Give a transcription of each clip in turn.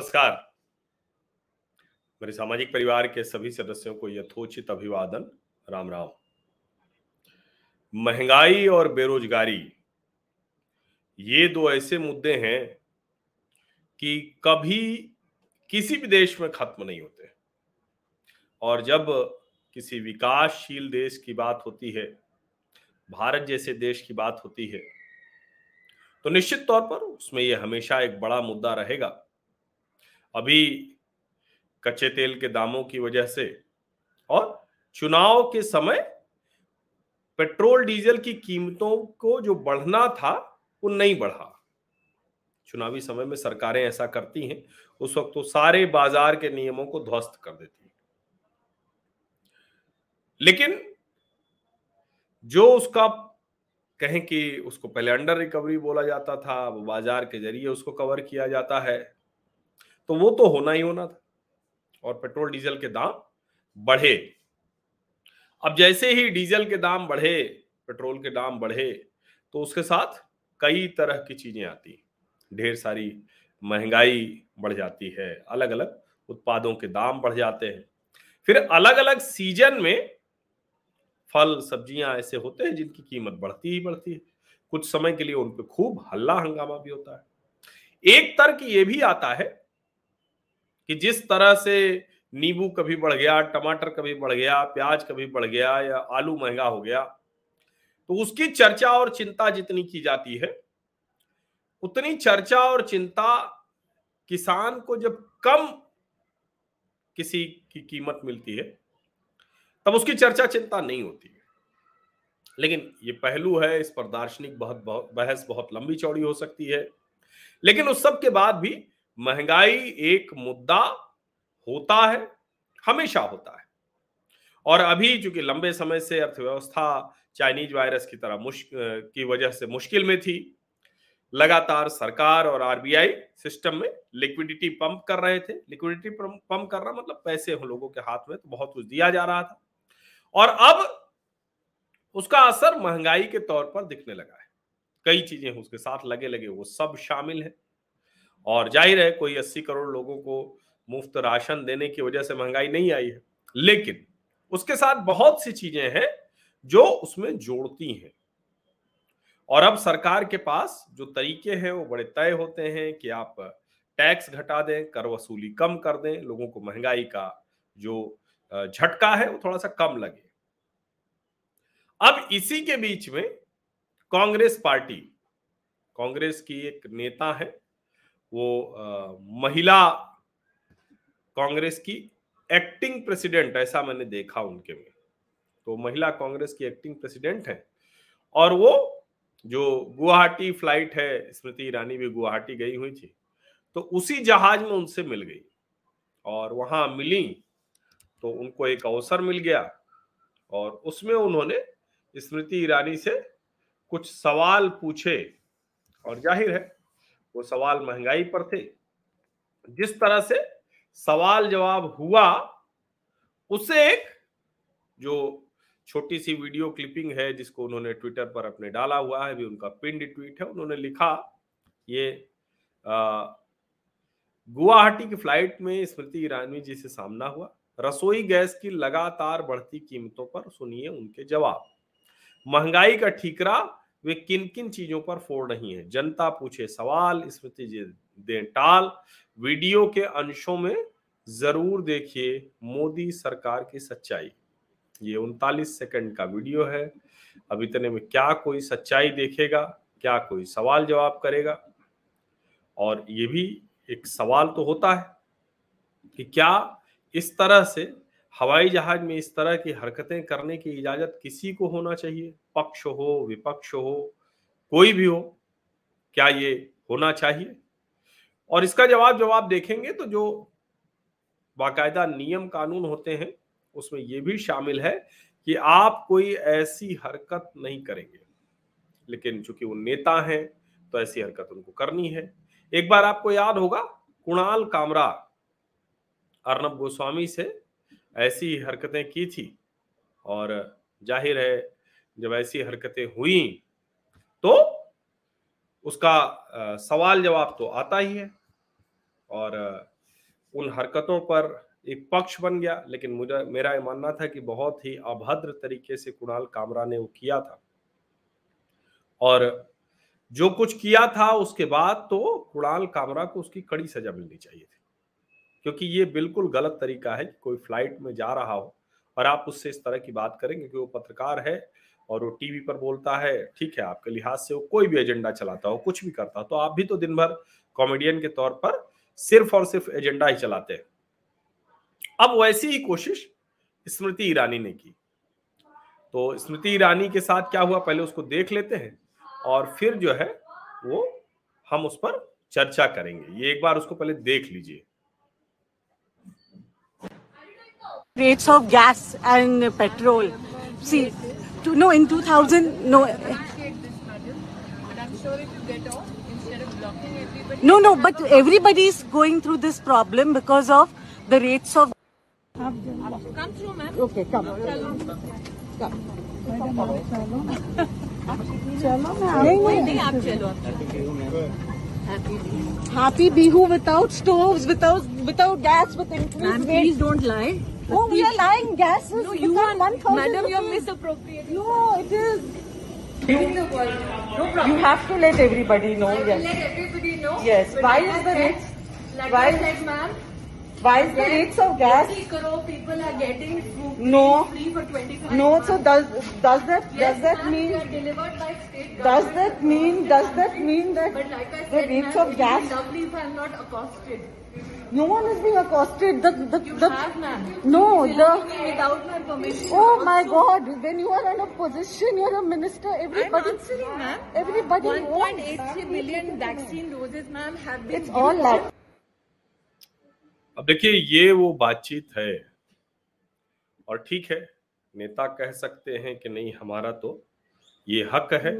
नमस्कार। मेरे सामाजिक परिवार के सभी सदस्यों को यथोचित अभिवादन। राम राम। महँगाई और बेरोजगारी, ये दो ऐसे मुद्दे हैं कि कभी किसी भी देश में खत्म नहीं होते। और जब किसी विकासशील देश की बात होती है, भारत जैसे देश की बात होती है तो निश्चित तौर पर उसमें यह हमेशा एक बड़ा मुद्दा रहेगा। अभी कच्चे तेल के दामों की वजह से और चुनाव के समय पेट्रोल, डीजल की कीमतों को जो बढ़ना था, वो नहीं बढ़ा। चुनावी समय में सरकारें ऐसा करती हैं, उस वक्त तो सारे बाज़ार के नियमों को ध्वस्त कर देती हैं। लेकिन जो उसका कहें कि उसको पहले अंडर रिकवरी बोला जाता था, वो बाज़ार के ज़रिए उसको कवर किया जाता है तो वो तो होना ही होना था। और पेट्रोल डीजल के दाम बढ़े। अब जैसे ही डीजल के दाम बढ़े, पेट्रोल के दाम बढ़े तो उसके साथ कई तरह की चीज़ें आती ढेर सारी महँगाई बढ़ जाती है अलग अलग उत्पादों के दाम बढ़ जाते हैं। फिर अलग अलग सीज़न में फल, सब्ज़ियाँ ऐसे होते हैं जिनकी कीमत बढ़ती ही बढ़ती है। कुछ समय के लिए उन पर खूब हल्ला हंगामा भी होता है। एक तर्क ये भी आता है कि जिस तरह से नींबू कभी बढ़ गया टमाटर कभी बढ़ गया प्याज कभी बढ़ गया या आलू महँगा हो गया तो उसकी चर्चा और चिंता जितनी की जाती है उतनी चर्चा और चिंता किसान को जब कम किसी की कीमत मिलती है तब उसकी चर्चा चिंता नहीं होती है। लेकिन ये पहलू है इस पर दार्शनिक बहुत, बहस बहुत लंबी चौड़ी हो सकती है। लेकिन उस सब के बाद भी महँगाई एक मुद्दा होता है, हमेशा होता है। और अभी चूँकि लंबे समय से अर्थव्यवस्था चाइनीज़ वायरस की तरह की वजह से मुश्किल में थी, लगातार सरकार और आरबीआई सिस्टम में लिक्विडिटी पंप कर रहे थे। लिक्विडिटी पंप कर रहा मतलब पैसे हम लोगों के हाथ में तो बहुत कुछ दिया जा रहा था। और अब उसका असर महँगाई के तौर पर दिखने लगा है। कई चीज़ें उसके साथ लगे लगे वो सब शामिल है। और ज़ाहिर है कोई अस्सी करोड़ लोगों को मुफ़्त राशन देने की वजह से महँगाई नहीं आई है। लेकिन उसके साथ बहुत सी चीज़ें हैं जो उसमें जोड़ती हैं। और अब सरकार के पास जो तरीके हैं, वो बड़े तय होते हैं कि आप टैक्स घटा दें, कर वसूली कम कर दें, लोगों को महँगाई का जो झटका है, वो थोड़ा सा कम लगे। अब इसी के बीच में कांग्रेस पार्टी, कांग्रेस की एक नेता है वो महिला कांग्रेस की एक्टिंग प्रेसिडेंट ऐसा मैंने देखा उनके में। तो महिला कांग्रेस की एक्टिंग प्रेसिडेंट है। और वो जो गुवाहाटी फ़्लाइट है, स्मृति ईरानी भी गुवाहाटी गई हुई थी तो उसी जहाज़ में उनसे मिल गई। और वहाँ मिली तो उनको एक अवसर मिल गया। और उसमें उन्होंने स्मृति ईरानी से कुछ सवाल पूछे, और ज़ाहिर है वो सवाल महँगाई पर थे। जिस तरह से सवाल जवाब हुआ उससे एक जो छोटी सी वीडियो क्लिपिंग है, जिसको उन्होंने ट्विटर पर अपने डाला हुआ है भी उनका पिंड ट्वीट है, उन्होंने लिखा, ये गुवाहाटी की फ़्लाइट में स्मृति ईरानी जी से सामना हुआ। रसोई गैस की लगातार बढ़ती कीमतों पर सुनिए उनके जवाब। महँगाई का ठीकरा वे किन किन चीज़ों पर फोड़ रही हैं? जनता पूछे सवाल, स्मृति दे टाल। वीडियो के अंशों में ज़रूर देखिए मोदी सरकार की सच्चाई। ये उनतालीस सेकंड का वीडियो है। अब इतने में क्या कोई सच्चाई देखेगा? क्या कोई सवाल जवाब करेगा? और ये भी एक सवाल तो होता है कि क्या इस तरह से हवाई जहाज़ में इस तरह की हरकतें करने की इजाज़त किसी को होना चाहिए? पक्ष हो, विपक्ष हो, कोई भी हो, क्या ये होना चाहिए? और इसका जवाब जब आप देखेंगे तो जो बाकायदा नियम कानून होते हैं, उसमें यह भी शामिल है कि आप कोई ऐसी हरकत नहीं करेंगे। लेकिन चूँकि वो नेता हैं तो ऐसी हरकत उनको करनी है। एक बार आपको याद होगा, कुणाल कामरा, अर्नब गोस्वामी से ऐसी हरकतें की थी। और ज़ाहिर है, जब ऐसी हरकतें हुई तो उसका सवाल जवाब तो आता ही है। और उन हरकतों पर एक पक्ष बन गया, लेकिन मुझे, मेरा ये मानना था कि बहुत ही अभद्र तरीके से कुणाल कामरा ने वो किया था। और जो कुछ किया था, उसके बाद तो कुणाल कामरा को उसकी कड़ी सजा मिलनी चाहिए थी। क्योंकि ये बिल्कुल गलत तरीका है कि कोई फ़्लाइट में जा रहा हो और आप उससे इस तरह की बात करेंगे क्योंकि वो पत्रकार है और वो टीवी पर बोलता है, ठीक है, आपके लिहाज से वो कोई भी एजेंडा चलाता हो, कुछ भी करता हो तो आप भी तो दिन भर कॉमेडियन के तौर पर सिर्फ़ और सिर्फ़ एजेंडा ही चलाते हैं। अब वैसी ही कोशिश स्मृति ईरानी ने की। तो स्मृति ईरानी के साथ क्या हुआ, पहले उसको देख लेते हैं और फिर जो है वो हम उस पर चर्चा करेंगे। ये एक बार उसको पहले देख लीजिए। rates of gas and petrol. See, to, no, in 2000, no. No, no, but everybody is going through this problem because of the rates of. Come through, ma'am. Okay, come. Come. चलो मैं नहीं नहीं आप चलो आप Happy Bihu without stoves, without without gas, with Ma'am, increased please don't lie. Oh, we are lying. Gas is No, you are, 1,000 madam, you are misappropriating. No, it is. the world. No You have to let everybody know. Yes. Let everybody know. Yes. Why is I the said, rates? Like why- I said, ma'am, Why is the rates of gas? 50 crore people are getting food No. free for 25 No. months. So does does that Yes, does that mean are delivered by state does that mean does that mean that But like I the said, rates of gas? lovely if I am not accosted. No one is being accosted. The the, You the have, no the. without oh my permission. Oh my God! When you are in a position, you're a minister. I'm Everybody, answering, ma'am. everybody. wants- 1.83 million vaccine doses, ma'am, have been It's all like अब देखिए, ये वो बातचीत है। और ठीक है, नेता कह सकते हैं कि नहीं, हमारा तो ये हक है।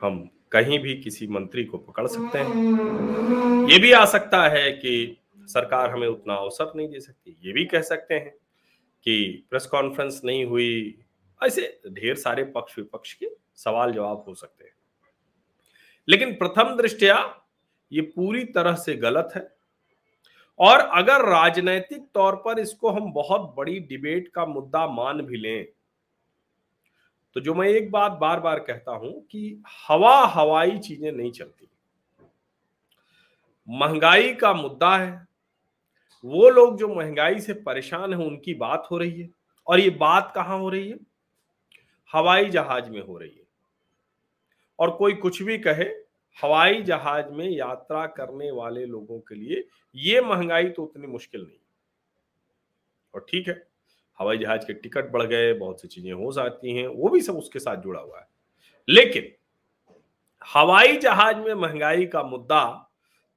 हम कहीं भी किसी मंत्री को पकड़ सकते हैं। ये भी आ सकता है कि सरकार हमें उतना अवसर नहीं दे सकती। ये भी कह सकते हैं कि प्रेस कॉन्फ्रेंस नहीं हुई। ऐसे ढेर सारे पक्ष विपक्ष के सवाल जवाब हो सकते हैं। लेकिन प्रथम दृष्टया ये पूरी तरह से गलत है। और अगर राजनैतिक तौर पर इसको हम बहुत बड़ी डिबेट का मुद्दा मान भी लें तो जो मैं एक बात बार बार कहता हूँ कि हवा हवाई चीज़ें नहीं चलती। महँगाई का मुद्दा है, वो लोग जो महँगाई से परेशान हैं, उनकी बात हो रही है। और ये बात कहाँ हो रही है? हवाई जहाज़ में हो रही है। और कोई कुछ भी कहे हवाई जहाज़ में यात्रा करने वाले लोगों के लिए ये महँगाई तो उतनी मुश्किल नहीं। और ठीक है, हवाई जहाज़ के टिकट बढ़ गए, बहुत सी चीज़ें हो जाती हैं, वो भी सब उसके साथ जुड़ा हुआ है। लेकिन हवाई जहाज़ में महँगाई का मुद्दा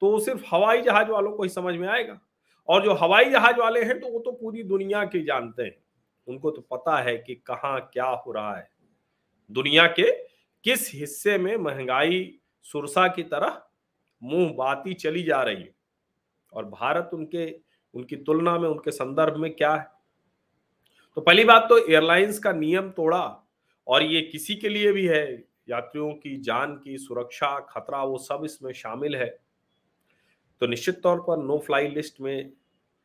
तो सिर्फ़ हवाई जहाज़ वालों को ही समझ में आएगा। और जो हवाई जहाज़ वाले हैं तो वो तो पूरी दुनिया के जानते हैं। उनको तो पता है कि कहाँ क्या हो रहा है। दुनिया के किस हिस्से में महँगाई सुरसा की तरह मुँह बाती चली जा रही है। और भारत उनके, उनकी तुलना में, उनके संदर्भ में क्या है? तो पहली बात तो एयरलाइंस का नियम तोड़ा और ये किसी के लिए भी है, यात्रियों की जान की सुरक्षा, खतरा, वो सब इसमें शामिल है। तो निश्चित तौर पर नो फ्लाई लिस्ट में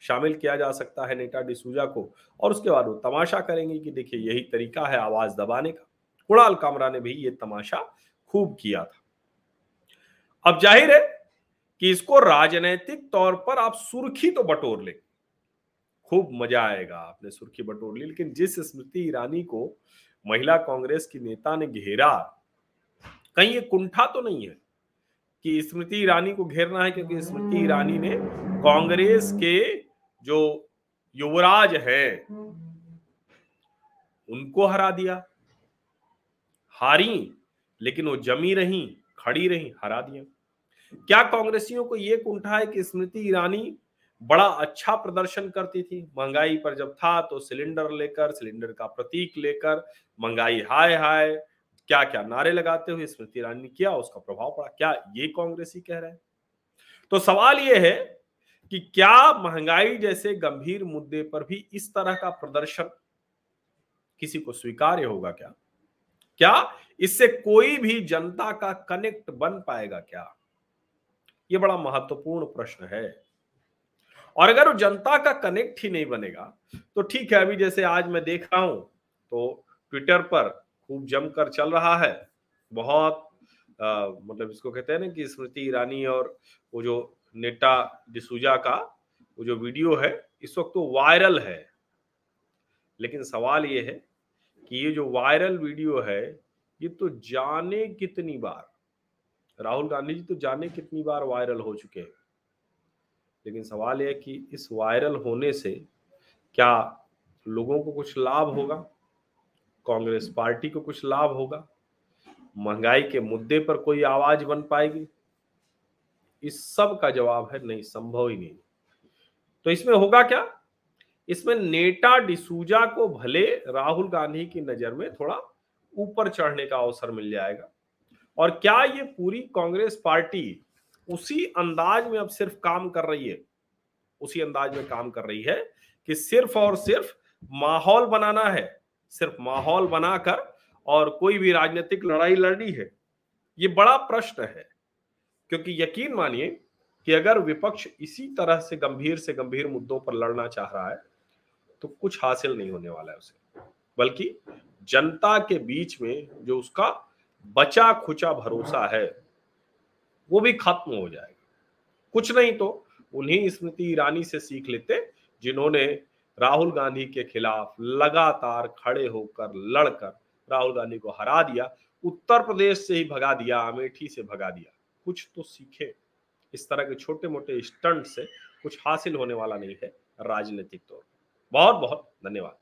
शामिल किया जा सकता है नेटा डिसूजा को। और उसके बाद वो तमाशा करेंगे कि देखिए, यही तरीका है आवाज़ दबाने का। कुणाल कामरा ने भी ये तमाशा खूब किया था। अब ज़ाहिर है कि इसको राजनीतिक तौर पर आप सुर्खी तो बटोर ले। खूब मज़ा आएगा आपने सुर्खी बटोर ली, लेकिन जिस स्मृति ईरानी को महिला कांग्रेस की नेता ने घेरा, कहीं ये कुंठा तो नहीं है कि स्मृति ईरानी को घेरना है, क्योंकि स्मृति ईरानी ने कांग्रेस के जो युवराज है, उनको हरा दिया। हारी, लेकिन वो जमी रही, खड़ी रही, हरा दिया। क्या कांग्रेसियों को ये कुंठा है कि स्मृति ईरानी बड़ा अच्छा प्रदर्शन करती थी? महँगाई पर जब था तो सिलेंडर लेकर, सिलेंडर का प्रतीक लेकर, महँगाई हाय हाय क्या क्या नारे लगाते हुए स्मृति ईरानी ने किया, उसका प्रभाव पड़ा। क्या ये कांग्रेसी कह रहे हैं? तो सवाल ये है कि क्या महँगाई जैसे गंभीर मुद्दे पर भी इस तरह का प्रदर्शन किसी को स्वीकार्य होगा क्या? क्या इससे कोई भी जनता का कनेक्ट बन पाएगा क्या? ये बड़ा महत्वपूर्ण प्रश्न है। और अगर वो जनता का कनेक्ट ही नहीं बनेगा तो ठीक है अभी जैसे आज मैं देख रहा हूँ तो ट्विटर पर खूब जमकर चल रहा है। बहुत आ, मतलब इसको कहते हैं ना कि स्मृति ईरानी और वो जो नेटा डिसूजा का वो जो वीडियो है इस वक्त तो वायरल है। लेकिन सवाल ये है कि ये जो वायरल वीडियो है ये तो जाने कितनी बार राहुल गांधी जी तो जाने कितनी बार वायरल हो चुके हैं। लेकिन सवाल यह कि इस वायरल होने से क्या लोगों को कुछ लाभ होगा? कांग्रेस पार्टी को कुछ लाभ होगा? महँगाई के मुद्दे पर कोई आवाज़ बन पाएगी? इस सब का जवाब है, नहीं, संभव ही नहीं। तो इसमें होगा क्या? इसमें नेटा डिसूजा को भले राहुल गांधी की नज़र में थोड़ा ऊपर चढ़ने का अवसर मिल जाएगा और क्या ये पूरी कांग्रेस पार्टी उसी अंदाज में अब सिर्फ़ काम कर रही है? उसी अंदाज में काम कर रही है कि सिर्फ़ और सिर्फ़ माहौल बनाना है, सिर्फ़ माहौल बनाकर और कोई भी राजनीतिक लड़ाई लड़नी है? ये बड़ा प्रश्न है, क्योंकि यकीन मानिए कि अगर विपक्ष इसी तरह से गंभीर से गंभीर मुद्दों पर लड़ना चाह रहा है तो कुछ हासिल नहीं होने वाला है उसे। बल्कि जनता के बीच में जो उसका बचा खुचा भरोसा है। वो भी खत्म हो जाएगा। कुछ नहीं तो उन्हीं स्मृति ईरानी से सीख लेते जिन्होंने राहुल गांधी के खिलाफ लगातार खड़े होकर लड़कर राहुल गांधी को हरा दिया उत्तर प्रदेश से ही भगा दिया अमेठी से भगा दिया। कुछ तो सीखे। इस तरह के छोटे मोटे स्टंट से कुछ हासिल होने वाला नहीं है राजनीतिक तौर बहुत बहुत धन्यवाद।